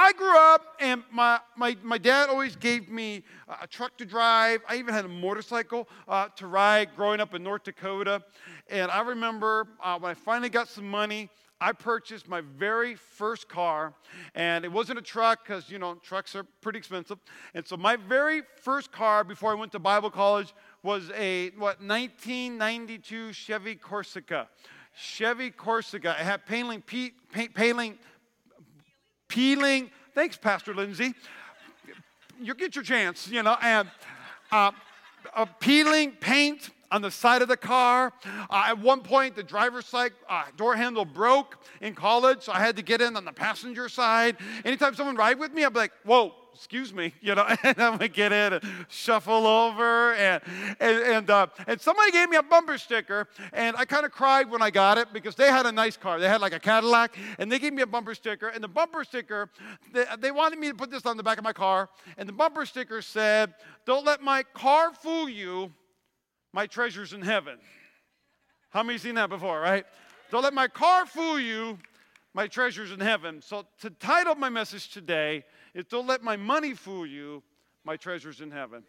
I grew up, and my, my, my dad always gave me a truck to drive. I even had a motorcycle uh, to ride growing up in North Dakota. And I remember uh, when I finally got some money, I purchased my very first car, and it wasn't a truck because, you know, trucks are pretty expensive. And so my very first car before I went to Bible college was a, what, 1992 Chevy Corsica. Chevy Corsica. It had paling, pe- paling, peeling. Thanks, Pastor Lindsay. You get your chance, you know, and uh, uh, peeling paint on the side of the car. Uh, at one point, the driver's side uh, door handle broke in college, so I had to get in on the passenger side. Anytime someone ride with me, be like, "Whoa, excuse me," you know, and I'm gonna get in and shuffle over, and and and, uh, and somebody gave me a bumper sticker, and I kind of cried when I got it because they had a nice car. They had like a Cadillac, and they gave me a bumper sticker, and the bumper sticker, they, they wanted me to put this on the back of my car, and the bumper sticker said, "Don't let my car fool you." my treasures in heaven. How many seen that before, right? Don't let my car fool you, my treasures in heaven. So, to title my message today is Don't Let My Money Fool You, My Treasures in Heaven.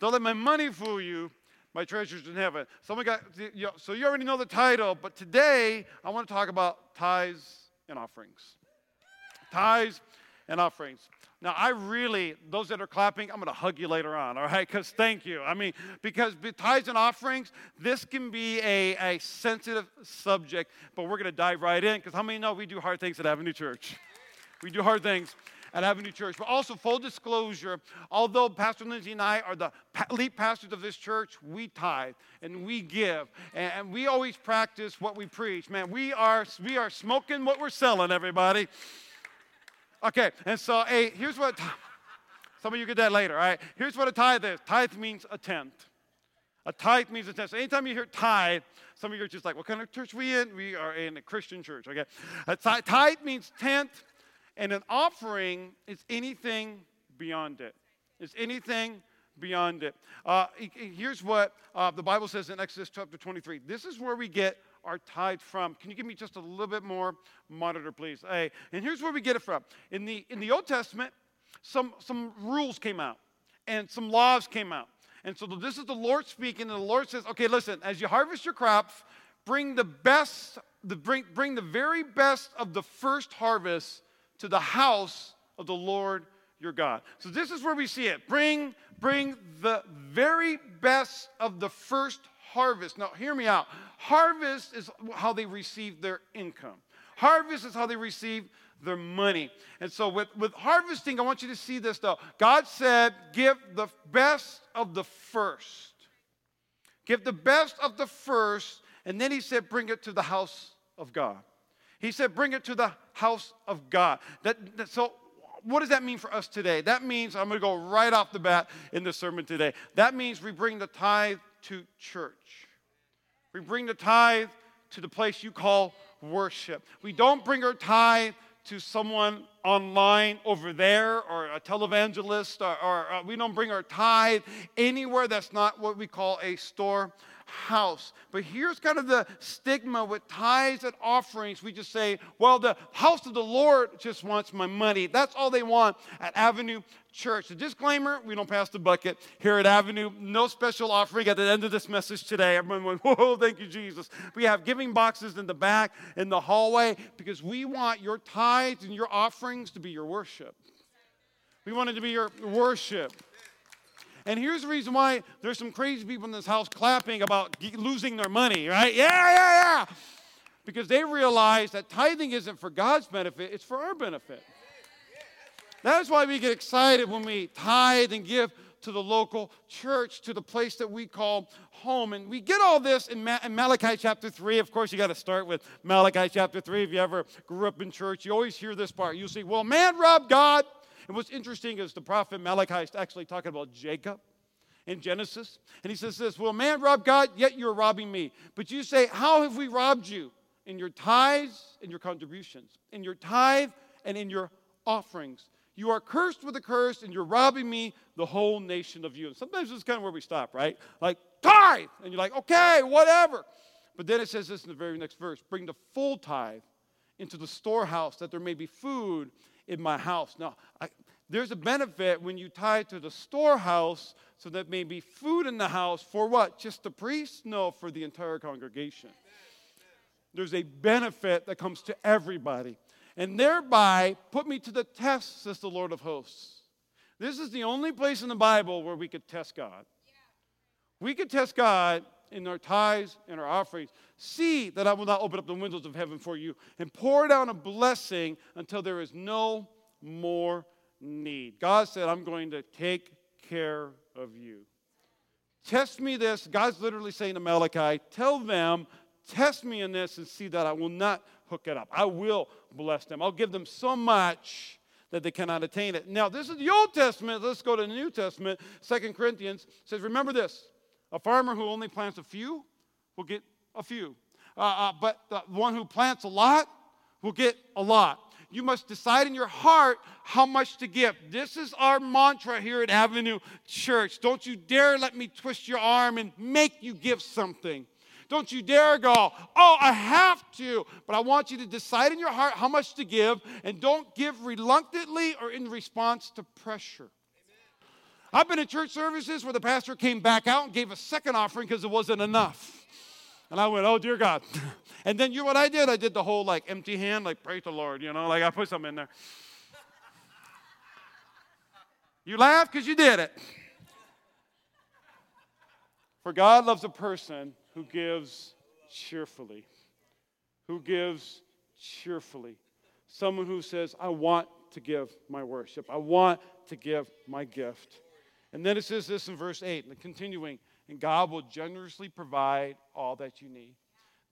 Don't let my money fool you, my treasures in heaven. Someone got, so you already know the title, but today I want to talk about tithes and offerings. Tithes and offerings. Now, I really, those that are clapping, I'm going to hug you later on, all right? Because thank you. I mean, because tithes and offerings, this can be a, a sensitive subject, but we're going to dive right in because how many know we do hard things at Avenue Church? We do hard things at Avenue Church. But also, full disclosure, although Pastor Lindsay and I are the lead pastors of this church, we tithe and we give. And we always practice what we preach. Man, we are, we are smoking what we're selling, everybody. Okay, and so hey, here's what some of you get that later, all right? Here's what a tithe is. Tithe means a tenth. A tithe means a tenth. So anytime you hear tithe, some of you are just like, what kind of church we in? We are in a Christian church, okay? A tithe means tenth, and an offering is anything beyond it. It's anything beyond it. Uh, here's what uh, the Bible says in Exodus chapter 23. This is where we get our tied from. Can you give me just a little bit more monitor, please? Hey, and here's where we get it from. In the in the Old Testament, some some rules came out and some laws came out. And so this is the Lord speaking, and the Lord says, okay, listen, as you harvest your crops, bring the best, the, bring, bring the very best of the first harvest to the house of the Lord your God. So this is where we see it. Bring, bring the very best of the first harvest. Now, hear me out. Harvest is how they receive their income, harvest is how they receive their money. And so, with, with harvesting, I want you to see this though. God said, Give the best of the first. Give the best of the first. And then He said, Bring it to the house of God. He said, Bring it to the house of God. That, that so, what does that mean for us today? That means, I'm going to go right off the bat in the sermon today. That means we bring the tithe to church. We bring the tithe to the place you call worship. We don't bring our tithe to someone online over there or a televangelist, or, or, uh, we don't bring our tithe anywhere that's not what we call a store house. But here's kind of the stigma with tithes and offerings. We just say, well, the house of the Lord just wants my money. That's all they want at Avenue Church. The disclaimer we don't pass the bucket here at Avenue. No special offering at the end of this message today. Everyone went, whoa, thank you, Jesus. We have giving boxes in the back, in the hallway, because we want your tithes and your offerings to be your worship. We want it to be your worship. And here's the reason why there's some crazy people in this house clapping about losing their money, right? Yeah, yeah, yeah. Because they realize that tithing isn't for God's benefit, it's for our benefit. That's why we get excited when we tithe and give to the local church, to the place that we call home. And we get all this in, Ma- in Malachi chapter 3. Of course, you got to start with Malachi chapter 3. If you ever grew up in church, you always hear this part. You'll say, Well, man robbed God. And what's interesting is the prophet Malachi is actually talking about Jacob in Genesis. And he says this Well, man rob God, yet you're robbing me. But you say, How have we robbed you? In your tithes and your contributions, in your tithe and in your offerings. You are cursed with a curse, and you're robbing me, the whole nation of you. And sometimes this is kind of where we stop, right? Like, tithe! And you're like, okay, whatever. But then it says this in the very next verse bring the full tithe into the storehouse that there may be food in my house. Now, I, there's a benefit when you tie it to the storehouse so that may be food in the house for what? Just the priest? No, for the entire congregation. There's a benefit that comes to everybody. And thereby put me to the test, says the Lord of hosts. This is the only place in the Bible where we could test God. We could test God in our tithes and our offerings. See that I will not open up the windows of heaven for you and pour down a blessing until there is no more need. God said, I'm going to take care of you. Test me this. God's literally saying to Malachi, tell them, test me in this and see that I will not hook it up. I will bless them. I'll give them so much that they cannot attain it. Now, this is the Old Testament. Let's go to the New Testament. Second Corinthians says, remember this a farmer who only plants a few will get a few. Uh, uh, but the one who plants a lot will get a lot you must decide in your heart how much to give. This is our mantra here at Avenue Church. Don't you dare let me twist your arm and make you give something. Don't you dare go, oh, I have to. But I want you to decide in your heart how much to give and don't give reluctantly or in response to pressure. I've been in church services where the pastor came back out and gave a second offering because it wasn't enough. And I went, oh, dear God. And then you know what I did? I did the whole like empty hand, like praise the Lord, you know, like I put something in there. You laugh because you did it. For God loves a person who gives cheerfully. Who gives cheerfully. Someone who says, I want to give my worship. I want to give my gift. And then it says this in verse 8, and continuing, and God will generously provide all that you need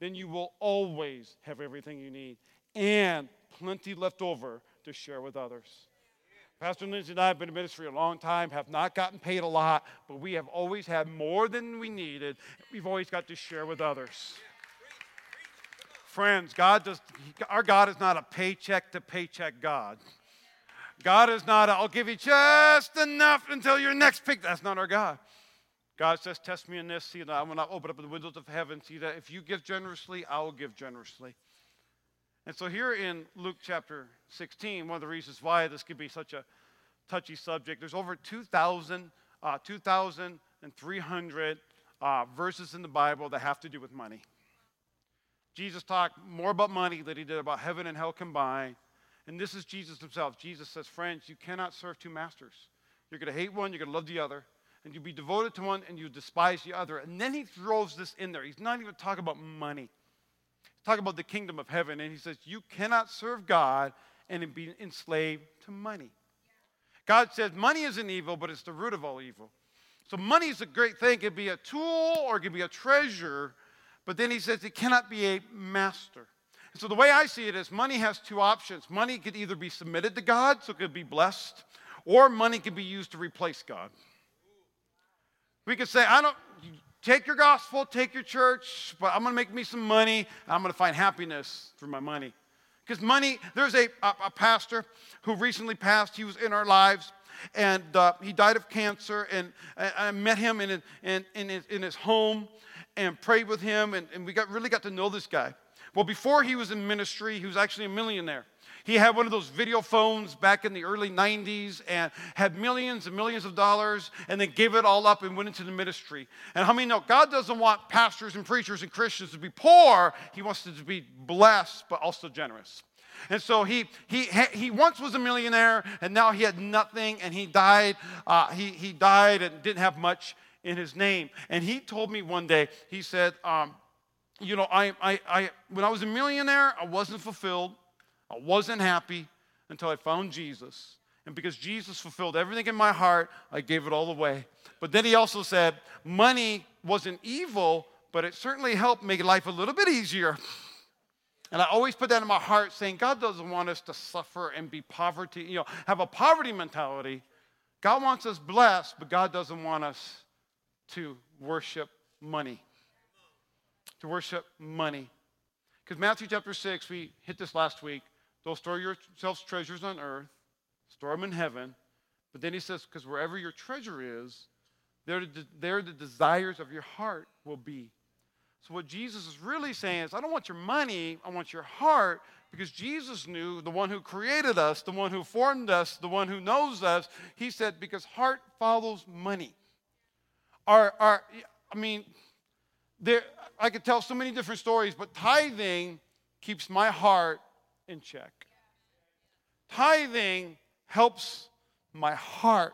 then you will always have everything you need and plenty left over to share with others. Pastor Lindsay and I have been in ministry a long time, have not gotten paid a lot, but we have always had more than we needed. We've always got to share with others. Friends, God does, our God is not a paycheck to paycheck God. God is not, i will give you just enough until your next pick. That's not our God. God says, Test me in this. See I'm going to open up the windows of heaven. See that if you give generously, I will give generously. And so, here in Luke chapter 16, one of the reasons why this could be such a touchy subject, there's over 2,000, uh, 2,300 uh, verses in the Bible that have to do with money. Jesus talked more about money than he did about heaven and hell combined. And this is Jesus himself. Jesus says, Friends, you cannot serve two masters. You're going to hate one, you're going to love the other and you'll be devoted to one and you despise the other. And then he throws this in there. He's not even talking about money. He's talking about the kingdom of heaven. And he says, You cannot serve God and be enslaved to money. God says money isn't evil, but it's the root of all evil. So money is a great thing. It could be a tool or it could be a treasure, but then he says it cannot be a master. And so the way I see it is money has two options. Money could either be submitted to God, so it could be blessed, or money could be used to replace God. We could say, I don't, take your gospel, take your church, but I'm going to make me some money. and I'm going to find happiness through my money. Because money, there's a, a, a, pastor who recently passed. He was in our lives, and uh, he died of cancer. And I, I met him in, in, in, his, in his home and prayed with him, and, and we got, really got to know this guy. Well, before he was in ministry, he was actually a millionaire. He had one of those video phones back in the early 90s and had millions and millions of dollars and then gave it all up and went into the ministry. And how many know God doesn't want pastors and preachers and Christians to be poor? He wants them to be blessed but also generous. And so he, he, he once was a millionaire and now he had nothing and he died. Uh, he, he died and didn't have much in his name. And he told me one day, he said, um, you know, I, I, I, when I was a millionaire, I wasn't fulfilled. I wasn't happy until I found Jesus. And because Jesus fulfilled everything in my heart, I gave it all away. But then he also said, money wasn't evil, but it certainly helped make life a little bit easier. And I always put that in my heart, saying, God doesn't want us to suffer and be poverty, you know, have a poverty mentality. God wants us blessed, but God doesn't want us to worship money. To worship money. Because Matthew chapter 6, we hit this last week. Don't store yourselves treasures on earth, store them in heaven. But then he says, because wherever your treasure is, there, there the desires of your heart will be. So what Jesus is really saying is, I don't want your money, I want your heart, Because Jesus knew the one who created us, the one who formed us, the one who knows us. He said, because heart follows money. Our, our, I mean, there, I could tell so many different stories, but tithing keeps my heart in check. Tithing helps my heart.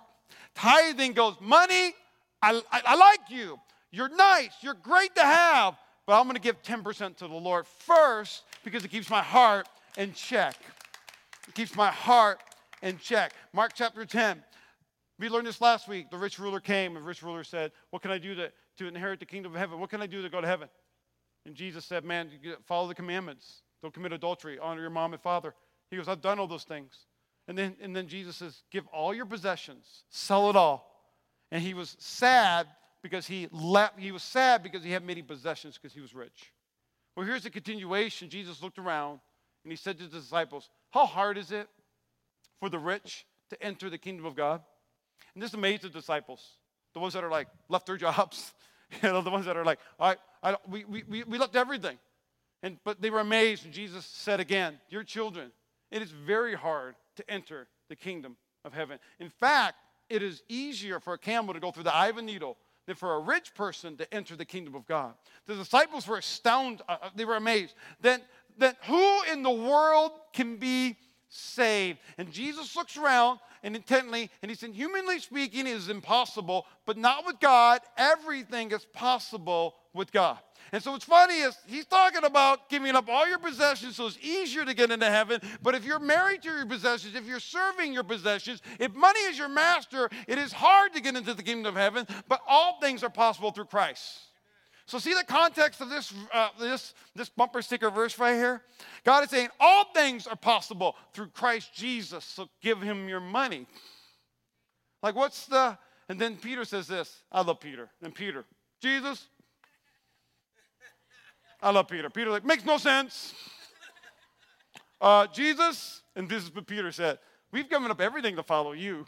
Tithing goes, money, I, I, I like you. You're nice. You're great to have. But I'm going to give 10% to the Lord first because it keeps my heart in check. It keeps my heart in check. Mark chapter 10. We learned this last week. The rich ruler came, and the rich ruler said, What can I do to, to inherit the kingdom of heaven? What can I do to go to heaven? And Jesus said, Man, follow the commandments. Don't commit adultery. Honor your mom and father. He goes, I've done all those things. And then, and then Jesus says, Give all your possessions, sell it all. And he was sad because he left, he was sad because he had many possessions because he was rich. Well, here's the continuation. Jesus looked around and he said to the disciples, How hard is it for the rich to enter the kingdom of God? And this amazed the disciples, the ones that are like left their jobs, you know, the ones that are like, right, I, we, we, we left everything. And, but they were amazed, and Jesus said again, Your children, it is very hard to enter the kingdom of heaven. In fact, it is easier for a camel to go through the eye of a needle than for a rich person to enter the kingdom of God. The disciples were astounded, uh, uh, they were amazed. Then, then who in the world can be saved? And Jesus looks around and intently, and he said, Humanly speaking, is impossible, but not with God. Everything is possible with God. And so what's funny is he's talking about giving up all your possessions so it's easier to get into heaven. But if you're married to your possessions, if you're serving your possessions, if money is your master, it is hard to get into the kingdom of heaven. But all things are possible through Christ. So see the context of this, uh, this, this bumper sticker verse right here? God is saying all things are possible through Christ Jesus. So give him your money. Like what's the, and then Peter says this. I love Peter. And Peter, Jesus, I love Peter. Peter like, makes no sense. Uh, Jesus, and this is what Peter said, we've given up everything to follow you.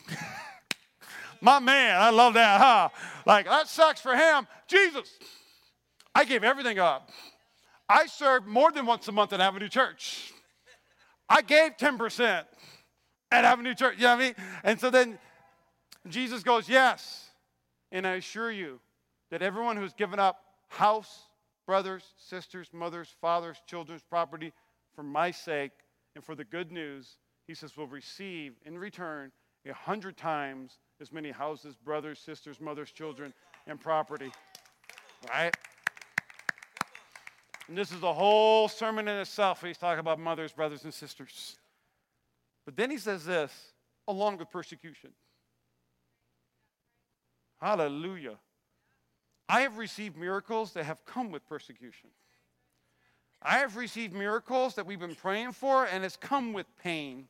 My man, I love that, huh? Like, that sucks for him. Jesus, I gave everything up. I served more than once a month at Avenue Church. I gave 10% at Avenue Church. You know what I mean? And so then Jesus goes, Yes. And I assure you that everyone who's given up house, brothers, sisters, mothers, fathers, children's property for my sake and for the good news, he says, will receive in return a hundred times as many houses, brothers, sisters, mothers, children, and property. Right? And this is a whole sermon in itself. He's talking about mothers, brothers, and sisters. But then he says this along with persecution. Hallelujah. I have received miracles that have come with persecution. I have received miracles that we've been praying for, and it's come with pain,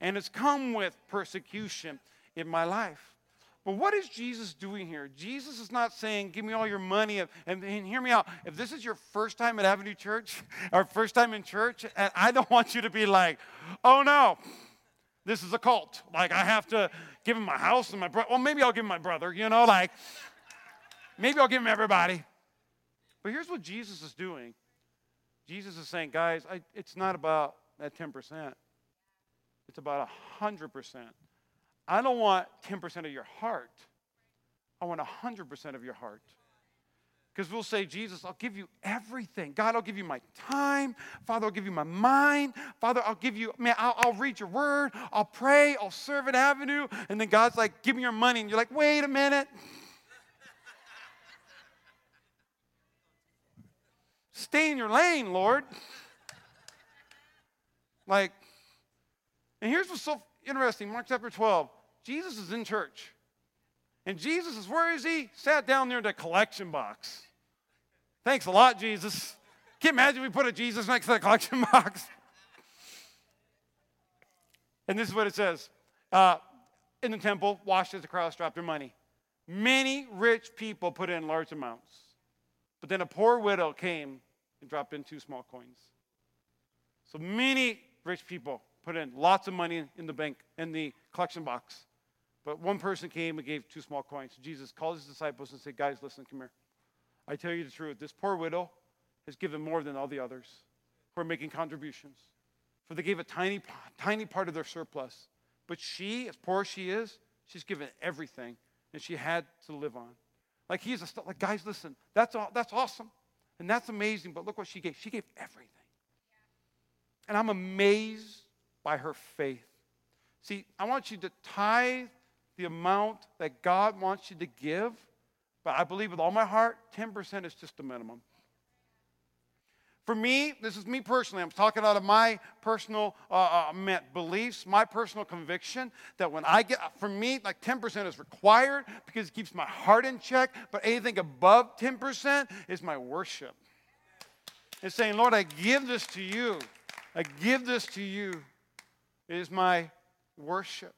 and it's come with persecution in my life. But what is Jesus doing here? Jesus is not saying, Give me all your money. And, and, hear me out. If this is your first time at Avenue Church, or first time in church, and I don't want you to be like, Oh no, this is a cult. Like, I have to give him my house and my brother. Well, maybe I'll give him my brother, you know, like, Maybe I'll give him everybody. But here's what Jesus is doing Jesus is saying, guys, I, it's not about that 10%, it's about 100%. I don't want 10% of your heart, I want 100% of your heart. Because we'll say, Jesus, I'll give you everything. God, I'll give you my time. Father, I'll give you my mind. Father, I'll give you, man, I'll, I'll, read your word. I'll pray. I'll serve at Avenue. And then God's like, give me your money. And you're like, wait a minute. Stay in your lane, Lord. Like, and here's what's so interesting Mark chapter 12. Jesus is in church. And Jesus is, where is he? Sat down near the collection box. Thanks a lot, Jesus. Can not imagine we put a Jesus next to the collection box? and this is what it says uh, In the temple, washed as the crowds dropped their money. Many rich people put in large amounts. But then a poor widow came and dropped in two small coins. So many rich people put in lots of money in the bank, in the collection box. But one person came and gave two small coins. Jesus called his disciples and said, Guys, listen, come here. I tell you the truth. This poor widow has given more than all the others who are making contributions. for they gave a tiny, tiny part of their surplus. But she, as poor as she is, she's given everything, and she had to live on. Like he's a like guys, listen, that's all, that's awesome, and that's amazing. But look what she gave. She gave everything, and I'm amazed by her faith. See, I want you to tithe the amount that God wants you to give, but I believe with all my heart, 10% is just the minimum. For me, this is me personally. I'm talking out of my personal uh, uh, beliefs, my personal conviction that when I get, for me, like 10% is required because it keeps my heart in check, but anything above 10% is my worship. It's saying, Lord, I give this to you. I give this to you. It is my worship.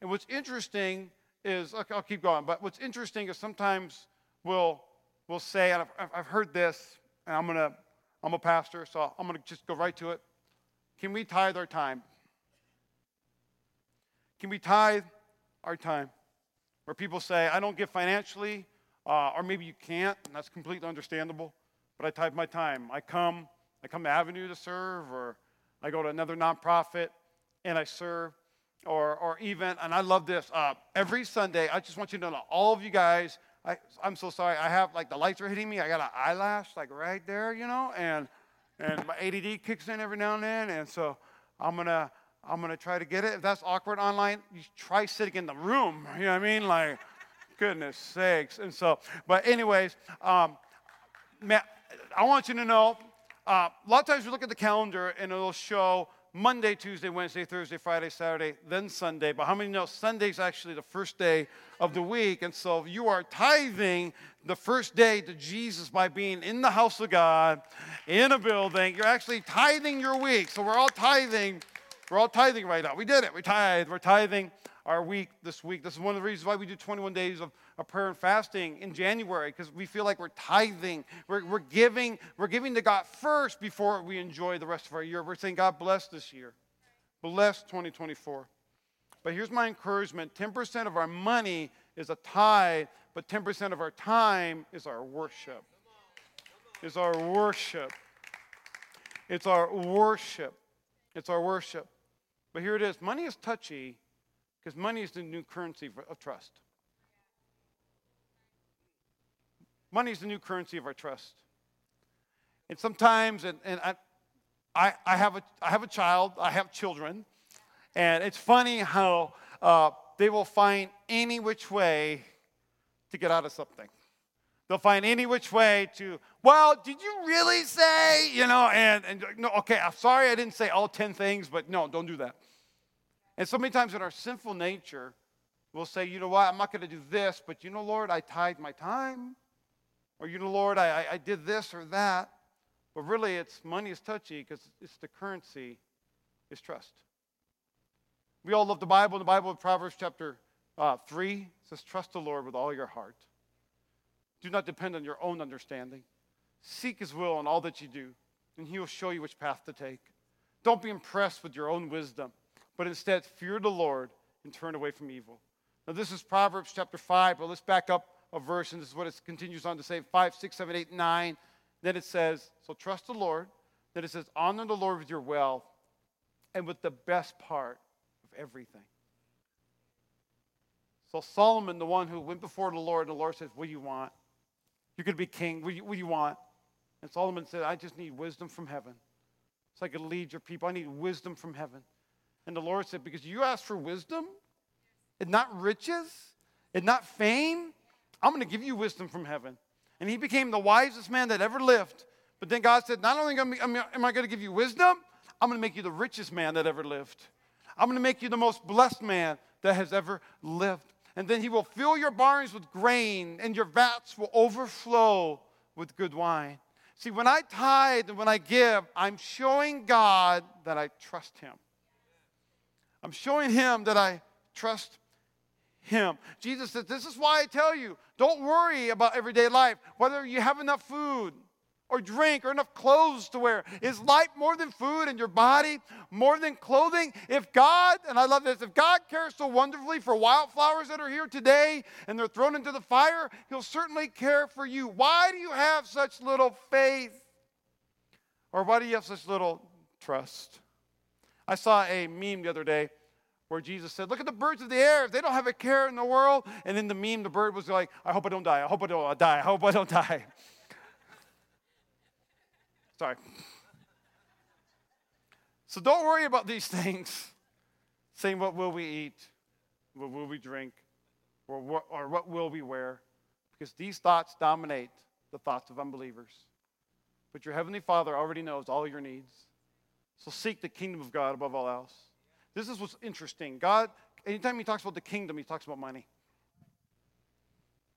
And what's interesting is, I'll keep going, but what's interesting is sometimes we'll, we'll say, and I've, I've heard this, and I'm going to I'm a pastor, so I'm going to just go right to it. Can we tithe our time? Can we tithe our time? Where people say, I don't give financially, uh, or maybe you can't, and that's completely understandable, but I tithe my time. I come, I come to Avenue to serve, or I go to another nonprofit and I serve, or, or even, and I love this, uh, every Sunday, I just want you to know, all of you guys, I, I'm so sorry. I have like the lights are hitting me. I got an eyelash like right there, you know, and and my ADD kicks in every now and then, and so I'm gonna I'm gonna try to get it. If that's awkward online, you try sitting in the room. You know what I mean? Like, goodness sakes. And so, but anyways, um, man, I want you to know. Uh, a lot of times we look at the calendar and it'll show Monday, Tuesday, Wednesday, Thursday, Friday, Saturday, then Sunday. But how many know Sunday's actually the first day of the week? And so you are tithing the first day to Jesus by being in the house of God, in a building. You're actually tithing your week. So we're all tithing. We're all tithing right now. We did it. We tithe. We're tithing our week this week. This is one of the reasons why we do 21 days of, of prayer and fasting in January, because we feel like we're tithing. We're, we're, giving, we're giving to God first before we enjoy the rest of our year. We're saying, God bless this year. Bless 2024. But here's my encouragement 10% of our money is a tithe, but 10% of our time is our worship. Is our worship. It's our worship. It's our worship. But here it is money is touchy because money is the new currency of trust. Money is the new currency of our trust. And sometimes, and, and I, I, I, have a, I have a child, I have children, and it's funny how uh, they will find any which way to get out of something. They'll find any which way to, well, did you really say, you know, and, and no, okay, I'm sorry I didn't say all 10 things, but no, don't do that. And so many times in our sinful nature, we'll say, you know what, I'm not going to do this, but you know, Lord, I tithe my time. Or, you know, Lord, I, I did this or that. But really, it's money is touchy because it's the currency is trust. We all love the Bible. The Bible Proverbs chapter uh, 3 says, Trust the Lord with all your heart. Do not depend on your own understanding. Seek his will in all that you do, and he will show you which path to take. Don't be impressed with your own wisdom but instead fear the Lord and turn away from evil. Now, this is Proverbs chapter 5, but let's back up and this is what it continues on to say 5, 6, 7, 8, 9. Then it says, So trust the Lord. Then it says, Honor the Lord with your wealth and with the best part of everything. So, Solomon, the one who went before the Lord, and the Lord says, What do you want? You're going to be king. What do, you, what do you want? And Solomon said, I just need wisdom from heaven. So I could lead your people. I need wisdom from heaven. And the Lord said, Because you asked for wisdom and not riches and not fame, I'm going to give you wisdom from heaven. And he became the wisest man that ever lived. But then God said, Not only am I going to give you wisdom, I'm going to make you the richest man that ever lived. I'm going to make you the most blessed man that has ever lived. And then he will fill your barns with grain, and your vats will overflow with good wine. See, when I tithe and when I give, I'm showing God that I trust him. I'm showing him that I trust him. Jesus says, This is why I tell you don't worry about everyday life, whether you have enough food or drink or enough clothes to wear. Is life more than food and your body, more than clothing? If God, and I love this, if God cares so wonderfully for wildflowers that are here today and they're thrown into the fire, He'll certainly care for you. Why do you have such little faith? Or why do you have such little trust? I saw a meme the other day where Jesus said, Look at the birds of the air. If They don't have a care in the world. And in the meme, the bird was like, I hope I don't die. I hope I don't die. I hope I don't die. Sorry. So don't worry about these things, saying, What will we eat? What will we drink? Or what, or what will we wear? Because these thoughts dominate the thoughts of unbelievers. But your Heavenly Father already knows all your needs. So seek the kingdom of God above all else. This is what's interesting. God, anytime He talks about the kingdom, He talks about money.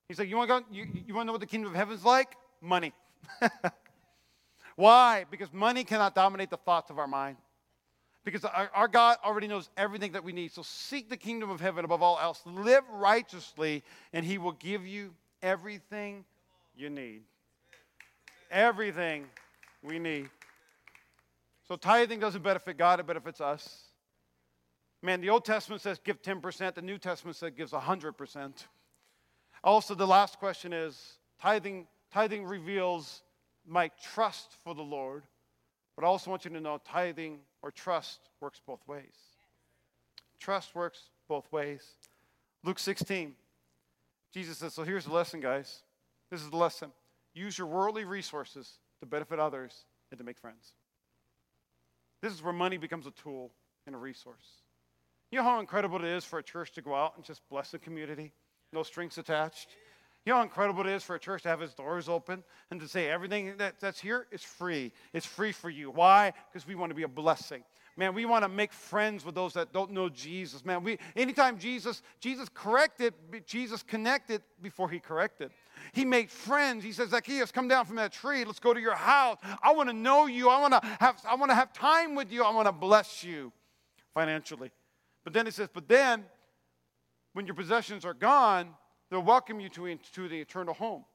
He's like, You want to, you, you want to know what the kingdom of heaven's like? Money. Why? Because money cannot dominate the thoughts of our mind. Because our, our, God already knows everything that we need. So seek the kingdom of heaven above all else. Live righteously, and He will give you everything you need. Everything we need. So tithing doesn't benefit God, it benefits us. Man, the Old Testament says give 10%, the New Testament says gives 100%. Also, the last question is tithing, tithing reveals my trust for the Lord, but I also want you to know tithing or trust works both ways. Trust works both ways. Luke 16, Jesus says, So here's the lesson, guys. This is the lesson. Use your worldly resources to benefit others and to make friends. This is where money becomes a tool and a resource. You know how incredible it is for a church to go out and just bless the community? No strings attached. You know how incredible it is for a church to have its doors open and to say everything that, that's here is free. It's free for you. Why? Because we want to be a blessing. Man, we want to make friends with those that don't know Jesus. Man, we anytime Jesus, Jesus corrected, Jesus connected before he corrected. He made friends. He says, Zacchaeus, come down from that tree. Let's go to your house. I want to know you. I want to have, I want to have time with you. I want to bless you financially. But then he says, but then when your possessions are gone, they'll welcome you to, to the eternal home.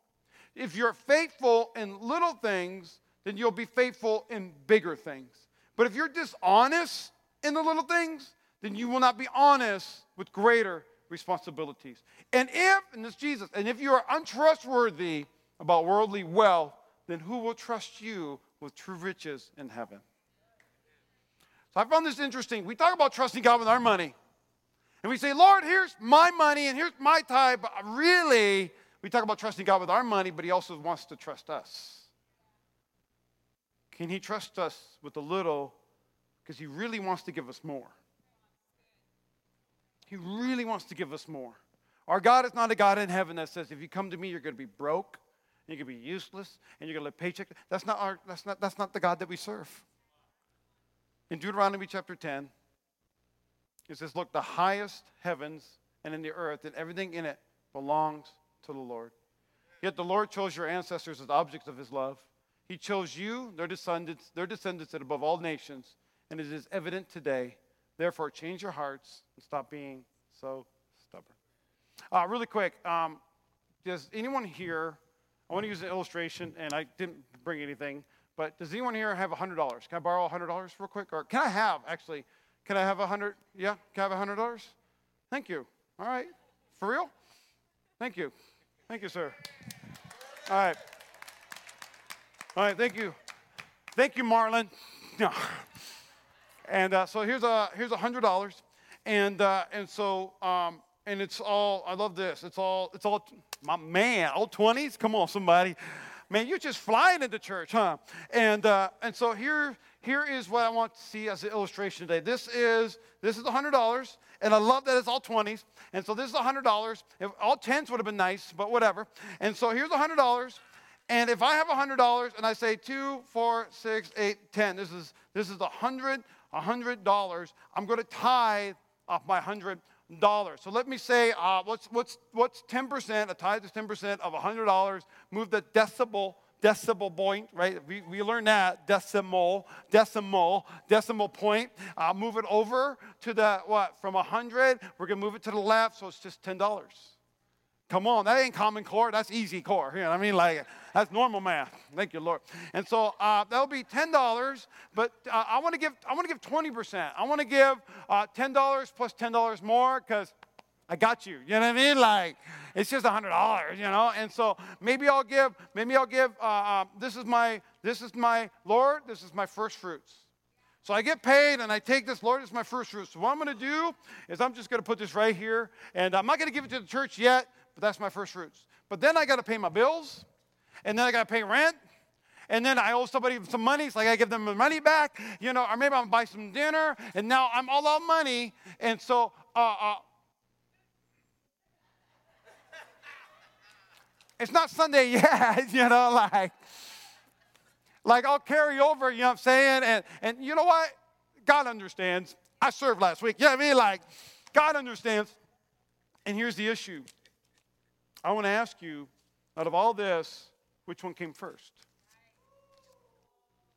If you're faithful in little things, then you'll be faithful in bigger things. But if you're dishonest in the little things, then you will not be honest with greater responsibilities. And if, and this Jesus, and if you are untrustworthy about worldly wealth, then who will trust you with true riches in heaven? So I found this interesting. We talk about trusting God with our money. And we say, Lord, here's my money and here's my tithe. But really, we talk about trusting God with our money, but He also wants to trust us. Can He trust us with a little? Because He really wants to give us more. He really wants to give us more. Our God is not a God in heaven that says, if you come to me, you're going to be broke, you're going to be useless, and you're going to live paycheck. That's not, our, that's, not, that's not the God that we serve. In Deuteronomy chapter 10, it says, Look, the highest heavens and in the earth and everything in it belongs to the Lord. Yet the Lord chose your ancestors as objects of his love. He chose you, their descendants, their descendants, and above all nations, and it is evident today. Therefore, change your hearts and stop being so stubborn. Uh, really quick, um, does anyone here? I want to use an illustration, and I didn't bring anything, but does anyone here have $100? Can I borrow $100 real quick? Or can I have, actually, can I have 100 Yeah, can I have $100? Thank you. All right. For real? Thank you. Thank you, sir. All right. All right, thank you. Thank you, Marlon. And uh, so here's a here's a hundred dollars, and uh, and so um, and it's all I love this. It's all it's all my man, all twenties. Come on, somebody, man, you're just flying into church, huh? And uh, and so here here is what I want to see as an illustration today. This is this is a hundred dollars, and I love that it's all twenties. And so this is a hundred dollars. If all tens would have been nice, but whatever. And so here's a hundred dollars. And if I have a hundred dollars and I say two, four, six, eight, ten, this is this is a hundred a $100, I'm going to tithe off my $100. So let me say, uh, what's, what's, what's 10%? A tithe is 10% of $100. Move the decibel decibel point, right? We, we learned that decimal, decimal, decimal point. Uh, move it over to the what? From 100, we're gonna move it to the left, so it's just $10. Come on, that ain't common core. That's easy core. You know what I mean? Like, that's normal math. Thank you, Lord. And so uh, that'll be $10, but uh, I want to give I want to give 20%. I want to give uh, $10 plus $10 more because I got you. You know what I mean? Like, it's just $100, you know? And so maybe I'll give, maybe I'll give, uh, uh, this is my, this is my, Lord, this is my first fruits. So I get paid and I take this, Lord, it's my first fruits. So what I'm going to do is I'm just going to put this right here. And I'm not going to give it to the church yet, but that's my first fruits. But then I got to pay my bills. And then I got to pay rent. And then I owe somebody some money, so I give them the money back. You know, or maybe I'm buy some dinner. And now I'm all out money. And so, uh, uh, it's not Sunday yet, you know, like, like I'll carry over, you know what I'm saying? And, and you know what? God understands. I served last week. You know what I mean? Like, God understands. And here's the issue I want to ask you out of all this, which one came first?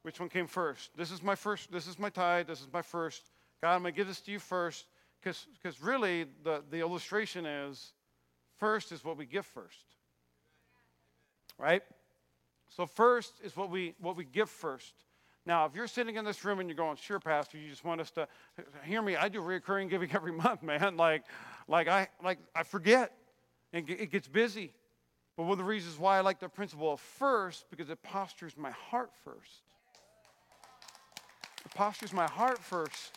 Which one came first? This is my first, this is my tithe, this is my first. God, I'm going to give this to you first. Because really, the, the illustration is first is what we give first. Right? So first is what we what we give first. Now, if you're sitting in this room and you're going, sure, Pastor, you just want us to hear me. I do recurring giving every month, man. Like, like I like I forget. And it gets busy. But one of the reasons why I like the principle of first, because it postures my heart first. It postures my heart first.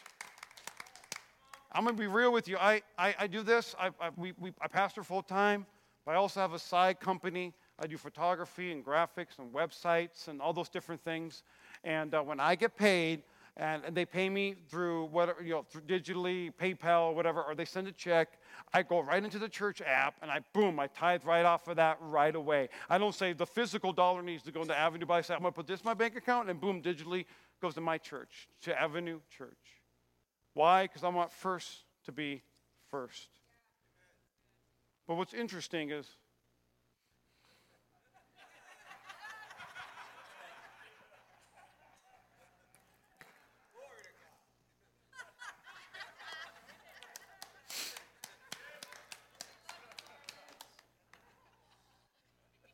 I'm going to be real with you. I, I, I do this. I, I, we, we, I pastor full time, but I also have a side company I do photography and graphics and websites and all those different things. And uh, when I get paid, and, and, they pay me through whatever, you know, through digitally, PayPal, whatever, or they send a check, I go right into the church app and I boom, I tithe right off of that right away. I don't say the physical dollar needs to go into Avenue, I say I'm going to put this in my bank account, and boom, digitally goes to my church, to Avenue Church. Why? Because I want first to be first. But what's interesting is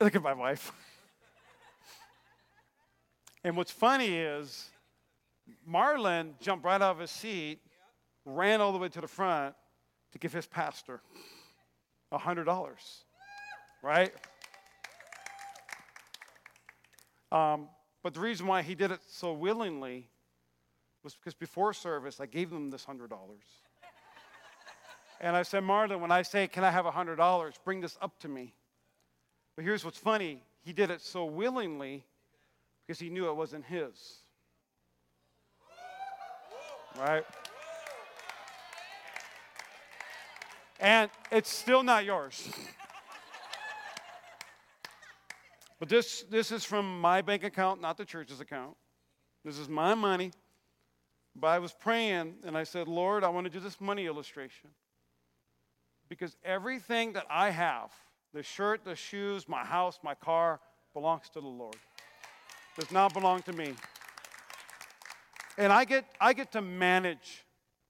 Look at my wife. and what's funny is Marlon jumped right out of his seat, ran all the way to the front to give his pastor a $100, right? Um, but the reason why he did it so willingly was because before service, I gave them this $100. and I said, Marlon, when I say, Can I have a $100, bring this up to me. But here's what's funny he did it so willingly because he knew it wasn't his. Right? And it's still not yours. but this, this is from my bank account, not the church's account. This is my money. But I was praying and I said, Lord, I want to do this money illustration. Because everything that I have, the shirt, the shoes, my house, my car belongs to the Lord. Does not belong to me. And I get, I get to manage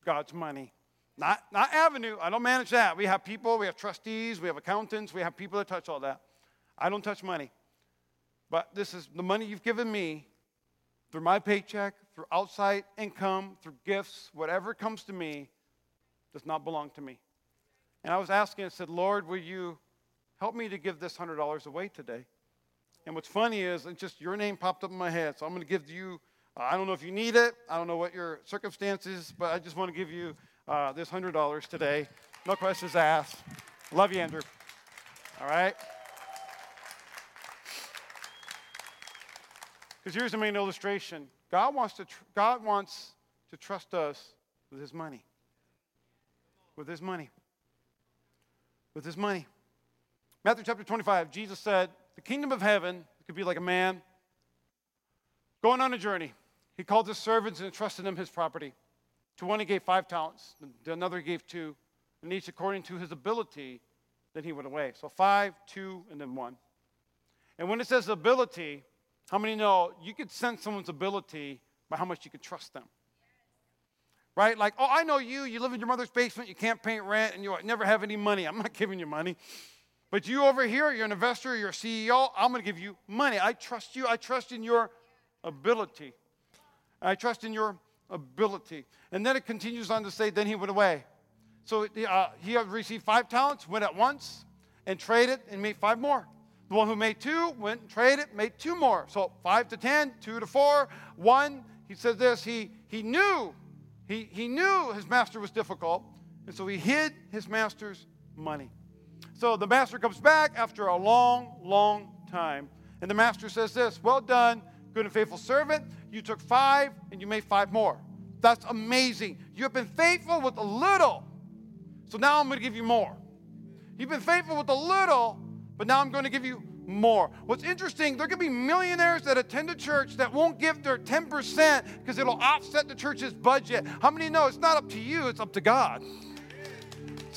God's money. Not, not Avenue. I don't manage that. We have people, we have trustees, we have accountants, we have people that touch all that. I don't touch money. But this is the money you've given me through my paycheck, through outside income, through gifts, whatever comes to me does not belong to me. And I was asking, I said, Lord, will you help me to give this $100 away today. And what's funny is, it's just your name popped up in my head. So I'm going to give you, uh, I don't know if you need it. I don't know what your circumstances, but I just want to give you uh, this $100 today. No questions asked. Love you, Andrew. All right? Because here's the main illustration God wants, to tr- God wants to trust us with his money. With his money. With his money. Matthew chapter 25, Jesus said, The kingdom of heaven could be like a man going on a journey. He called his servants and entrusted them his property. To one he gave five talents, to another he gave two, and each according to his ability, then he went away. So five, two, and then one. And when it says ability, how many know you could sense someone's ability by how much you can trust them? Right? Like, oh, I know you. You live in your mother's basement. You can't pay rent, and you never have any money. I'm not giving you money. But you over here, you're an investor, you're a CEO, I'm going to give you money. I trust you. I trust in your ability. I trust in your ability. And then it continues on to say, then he went away. So uh, he received five talents, went at once, and traded and made five more. The one who made two went and traded, made two more. So five to ten, two to four, one. he said this he, he knew he, he knew his master was difficult, and so he hid his master's money. So the master comes back after a long, long time, and the master says this Well done, good and faithful servant. You took five, and you made five more. That's amazing. You have been faithful with a little, so now I'm going to give you more. You've been faithful with a little, but now I'm going to give you more. What's interesting, there could be millionaires that attend a church that won't give their 10% because it'll offset the church's budget. How many know it's not up to you, it's up to God?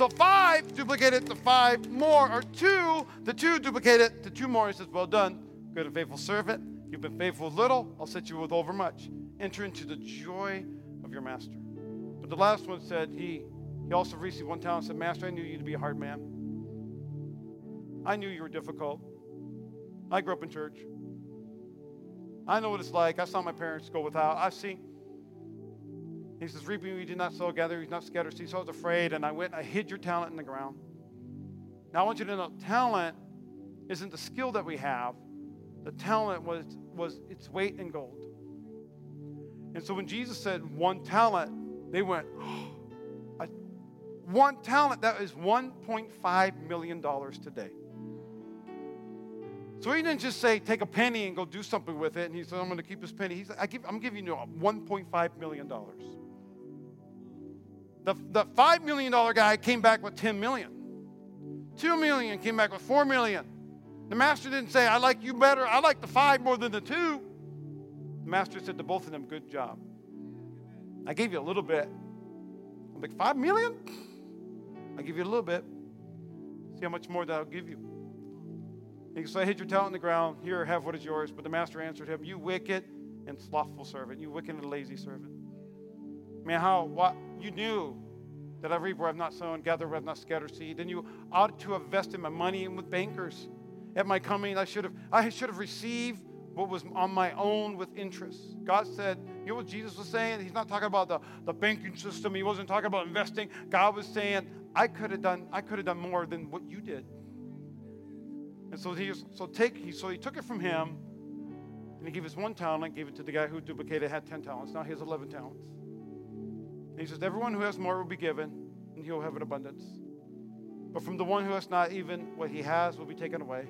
So five duplicate it to five more, or two, the two duplicate it to two more. He says, Well done, good and faithful servant. You've been faithful with little, I'll set you with overmuch. Enter into the joy of your master. But the last one said, He he also received one talent and said, Master, I knew you to be a hard man. I knew you were difficult. I grew up in church. I know what it's like. I saw my parents go without. I've seen. He says, Reaping we did not sow, gather did not scatter seed. So I was afraid, and I went I hid your talent in the ground. Now I want you to know talent isn't the skill that we have. The talent was, was its weight in gold. And so when Jesus said one talent, they went, oh, one talent, that is $1.5 million today. So he didn't just say, take a penny and go do something with it. And he said, I'm going to keep this penny. He said, I give, I'm giving you $1.5 million. The, the $5 million guy came back with 10 million. 2 million came back with 4 million. The master didn't say, I like you better. I like the five more than the two. The master said to both of them, good job. I gave you a little bit. I'm like, $5 million? I give you a little bit. See how much more that I'll give you. He said, I hid your talent in the ground. Here, have what is yours. But the master answered him, You wicked and slothful servant, you wicked and lazy servant. Man, how what you knew that I reap where I've not sown, gather where I've not scattered seed. And you ought to have vested my money in with bankers. At my coming, I should have I should have received what was on my own with interest. God said, you know what Jesus was saying? He's not talking about the, the banking system. He wasn't talking about investing. God was saying, I could have done, I could have done more than what you did. And so he so take he so he took it from him, and he gave his one talent, gave it to the guy who duplicated, had ten talents. Now he has eleven talents. He says, Everyone who has more will be given, and he will have an abundance. But from the one who has not even what he has will be taken away.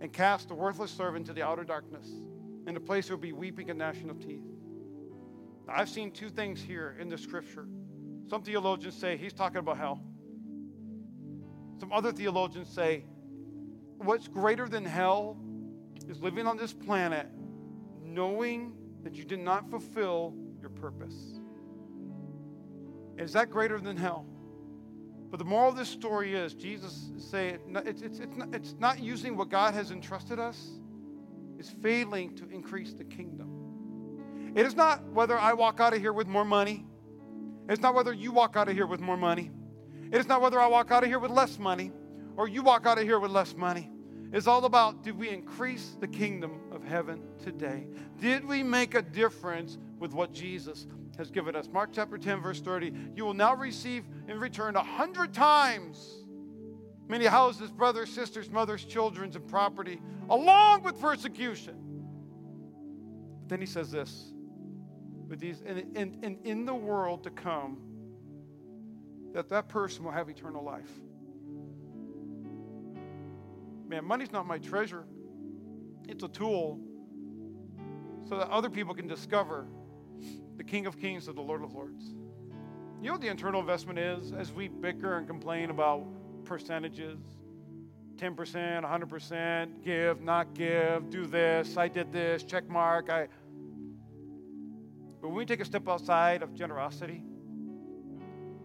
And cast the worthless servant into the outer darkness, in a place where will be weeping and gnashing of teeth. Now, I've seen two things here in the scripture. Some theologians say he's talking about hell. Some other theologians say what's greater than hell is living on this planet knowing that you did not fulfill your purpose. Is that greater than hell? But the moral of this story is Jesus is saying it's, it's, it's, not, it's not using what God has entrusted us, it's failing to increase the kingdom. It is not whether I walk out of here with more money. It's not whether you walk out of here with more money. It is not whether I walk out of here with less money or you walk out of here with less money. It's all about did we increase the kingdom of heaven today? Did we make a difference with what Jesus has given us? Mark chapter 10, verse 30. You will now receive in return a hundred times many houses, brothers, sisters, mothers, children, and property, along with persecution. But then he says this with these, and, and, and in the world to come, that that person will have eternal life man, money's not my treasure. It's a tool so that other people can discover the King of Kings and the Lord of Lords. You know what the internal investment is as we bicker and complain about percentages 10%, 100%, give, not give, do this, I did this, check mark. I... But when we take a step outside of generosity,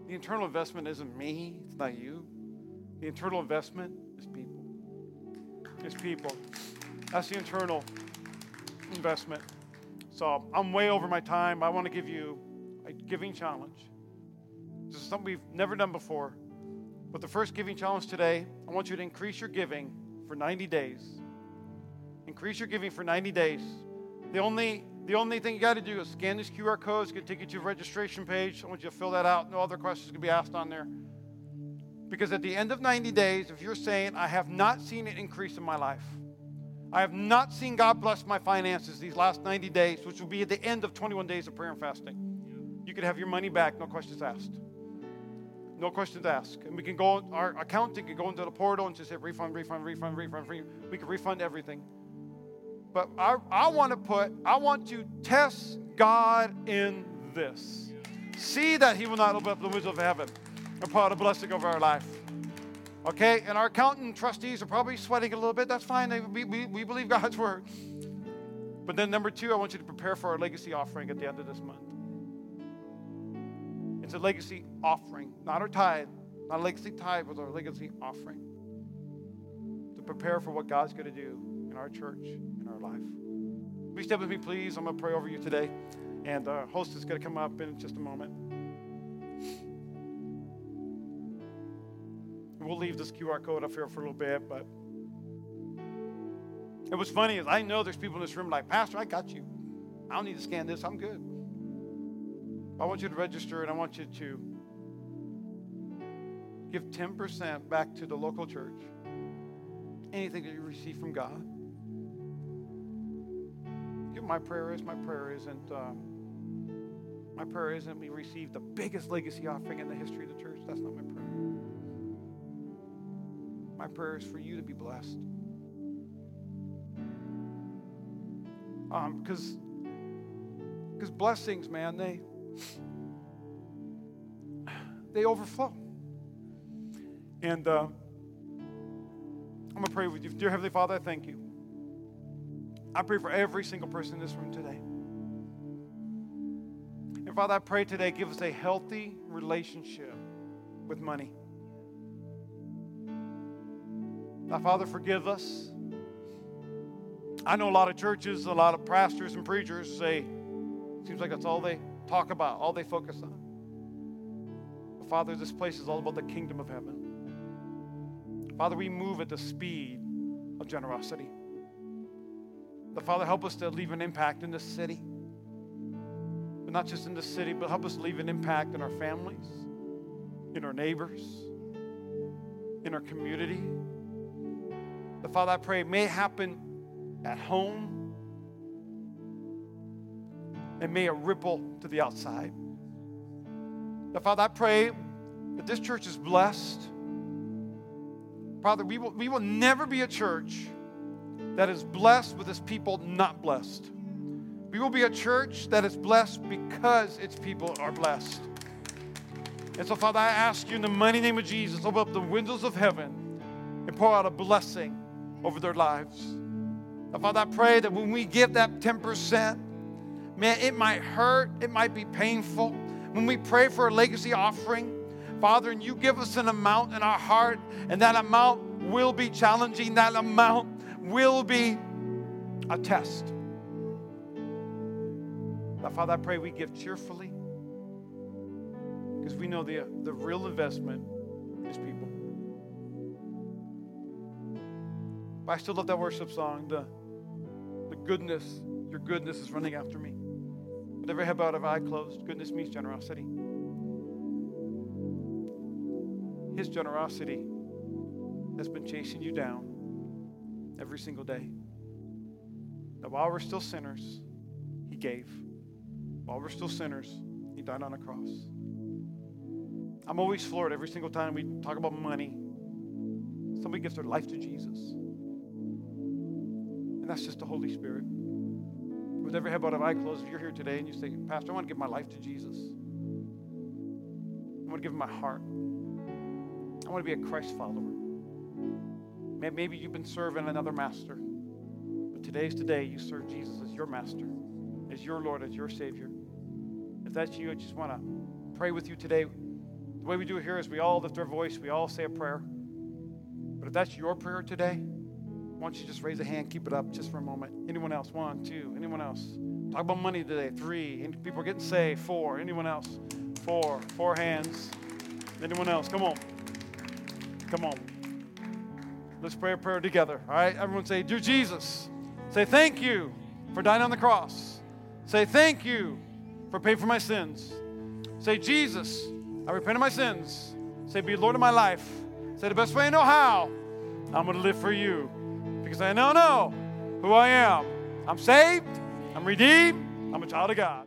the internal investment isn't me, it's not you. The internal investment is people It's people. That's the internal investment. So I'm way over my time. I want to give you a giving challenge. This is something we've never done before. But the first giving challenge today, I want you to increase your giving for 90 days. Increase your giving for 90 days. The only the only thing you got to do is scan this QR code. It's going to take you to a registration page. I want you to fill that out. No other questions can be asked on there. Because at the end of 90 days, if you're saying, I have not seen an increase in my life, I have not seen God bless my finances these last 90 days, which will be at the end of 21 days of prayer and fasting. You could have your money back, no questions asked. No questions asked. And we can go, our accountant can go into the portal and just hit refund, refund, refund, refund, refund. We can refund everything. But I, I want to put, I want to test God in this. See that He will not open up the windows of heaven and pour out a blessing over our life. Okay? And our accountant trustees are probably sweating a little bit. That's fine. We, we, we believe God's word. But then, number two, I want you to prepare for our legacy offering at the end of this month. It's a legacy offering, not our tithe, not a legacy tithe, but our legacy offering to prepare for what God's going to do in our church, in our life. You step with me, please? I'm going to pray over you today. And our host is going to come up in just a moment. We'll leave this QR code up here for a little bit, but it was funny is I know there's people in this room like, Pastor, I got you. I don't need to scan this. I'm good. I want you to register and I want you to give 10% back to the local church. Anything that you receive from God. My prayer is my prayer isn't um, my prayer isn't we receive the biggest legacy offering in the history of the church. That's not my prayer. My prayer is for you to be blessed. Um, because because blessings, man, they they overflow. And uh, I'm to pray with you. Dear Heavenly Father, I thank you. I pray for every single person in this room today. And Father, I pray today, give us a healthy relationship with money. Now, Father, forgive us. I know a lot of churches, a lot of pastors and preachers say, seems like that's all they talk about, all they focus on. But Father, this place is all about the kingdom of heaven. Father, we move at the speed of generosity. The Father, help us to leave an impact in this city. But not just in the city, but help us leave an impact in our families, in our neighbors, in our community. The Father, I pray, may happen at home and may it ripple to the outside. Now, Father, I pray that this church is blessed. Father, we will, we will never be a church that is blessed with its people not blessed. We will be a church that is blessed because its people are blessed. And so, Father, I ask you in the mighty name of Jesus, open up the windows of heaven and pour out a blessing over their lives. Now, Father, I pray that when we give that 10%, Man, it might hurt, it might be painful. When we pray for a legacy offering, Father, and you give us an amount in our heart, and that amount will be challenging, that amount will be a test. But Father, I pray we give cheerfully because we know the, the real investment But I still love that worship song, the, the goodness, your goodness is running after me. With every head bowed, every eye closed, goodness means generosity. His generosity has been chasing you down every single day. That while we're still sinners, He gave. While we're still sinners, He died on a cross. I'm always floored every single time we talk about money. Somebody gives their life to Jesus. And that's just the Holy Spirit with every head bowed and eye closed, if you're here today and you say, Pastor, I want to give my life to Jesus. I want to give him my heart. I want to be a Christ follower. Maybe you've been serving another master, but today's today you serve Jesus as your master, as your Lord, as your Savior. If that's you, I just want to pray with you today. The way we do it here is we all lift our voice, we all say a prayer. But if that's your prayer today, why don't you just raise a hand, keep it up just for a moment. Anyone else? One, two. Anyone else? Talk about money today. Three. People are getting saved. Four. Anyone else? Four. Four hands. Anyone else? Come on. Come on. Let's pray a prayer together. All right? Everyone say, Dear Jesus, say thank you for dying on the cross. Say thank you for paying for my sins. Say, Jesus, I repent of my sins. Say, be Lord of my life. Say, the best way I know how, I'm going to live for you. Because I now know who I am. I'm saved, I'm redeemed, I'm a child of God.